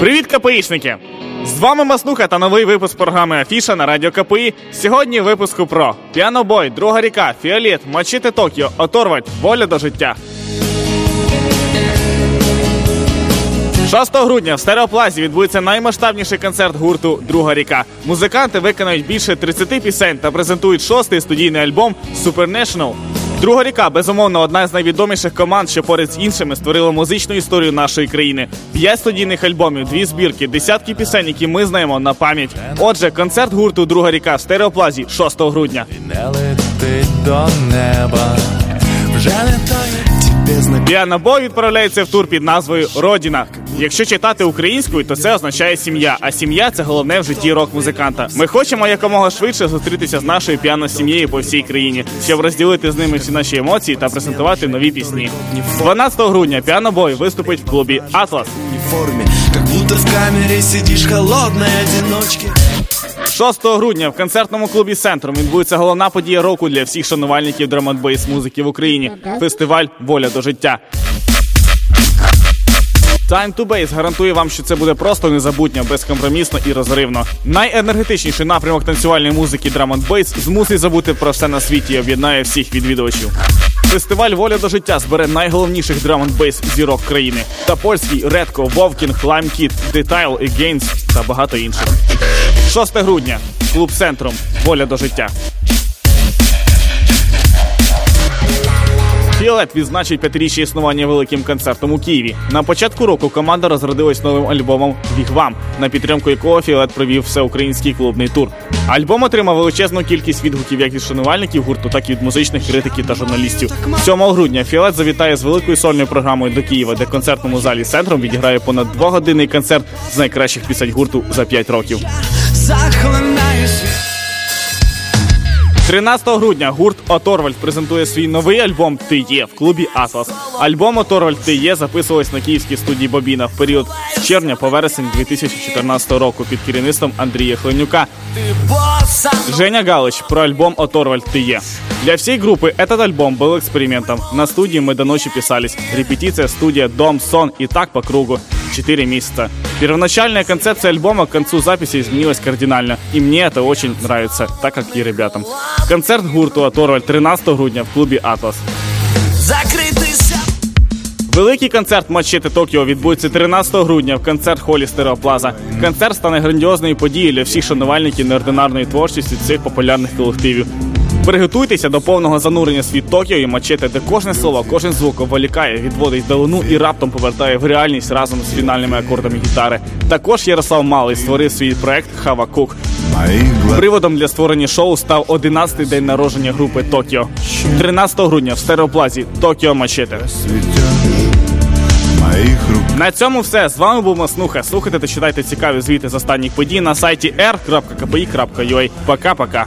Привіт, КПІшники! З вами Маснуха та новий випуск програми Афіша на радіо КПІ. Сьогодні випуску про Піанобой, Друга ріка, Фіоліт, Мачити Токіо, Оторвать, Воля до життя. 6 грудня в стереоплазі відбудеться наймасштабніший концерт гурту Друга ріка. Музиканти виконають більше 30 пісень та презентують шостий студійний альбом Supernational. Друга ріка безумовно одна з найвідоміших команд, що поряд з іншими створила музичну історію нашої країни. П'ять студійних альбомів, дві збірки, десятки пісень, які ми знаємо на пам'ять. Отже, концерт гурту Друга ріка в стереоплазі 6 грудня. не летить до неба, Діана Бо відправляється в тур під назвою Родіна. Якщо читати українською, то це означає сім'я. А сім'я це головне в житті рок-музиканта. Ми хочемо якомога швидше зустрітися з нашою піано-сім'єю по всій країні, щоб розділити з ними всі наші емоції та презентувати нові пісні. 12 грудня піанобой виступить в клубі Атлас. форме, как будто в камере сидишь холодной одиночки. 6 грудня в концертному клубі Центрум відбудеться головна подія року для всіх шанувальників драматбейс музики в Україні. Фестиваль Воля до життя. Time to Base гарантує вам, що це буде просто незабутньо, безкомпромісно і розривно. Найенергетичніший напрямок танцювальної музики Drum Bass змусить забути про все на світі і об'єднає всіх відвідувачів. Фестиваль Воля до життя збере найголовніших Bass зірок країни та польський Редко, Вовкінг, Detail і Gains та багато інших. 6 грудня. Клуб центром. Воля до життя. Фіолет відзначить п'ятиріччя існування великим концертом у Києві. На початку року команда розродилась новим альбомом Вігвам, на підтримку якого Фіолет провів всеукраїнський клубний тур. Альбом отримав величезну кількість відгуків як від шанувальників гурту, так і від музичних критиків та журналістів. 7 грудня Фіолет завітає з великою сольною програмою до Києва, де концертному залі центром відіграє понад двогодинний концерт з найкращих пісень гурту за 5 років. Захлинаешь 13 грудня гурт Оторвальд презентує свій новий альбом Ти є в клубі Атлас. Альбом Оторвальд Ти є записувався на київській студії Бобіна в період з червня по вересень 2014 року під керівництвом Андрія Хленюка. ты босса. Женя Галич про альбом Оторвальд Ты е. Для всей группы этот альбом был экспериментом. На студии мы до ночи писались. Репетиция, студия, дом, сон и так по кругу. Четыре месяца. Первоначальная концепция альбома к концу записи изменилась кардинально. И мне это очень нравится, так как и ребятам. Концерт гурту Оторвальд 13 грудня в клубі Атлас. Закрытый сад. Великий концерт Мачете Токіо відбудеться 13 грудня в концерт холі Стереоплаза. Концерт стане грандіозною подією для всіх шанувальників неординарної творчості цих популярних колективів. Приготуйтеся до повного занурення світ Токіо і Мачете, де кожне слово, кожен звук обволікає, відводить далину і раптом повертає в реальність разом з фінальними акордами гітари. Також Ярослав Малий створив свій проект Хава Кук. Приводом для створення шоу став 11-й день народження групи Токіо. 13 грудня в стереоплазі Токіо Мачете. На цьому все. З вами був Маснуха. Слухайте та читайте цікаві звіти з останніх подій на сайті r.kpi.ua. Пока-пока.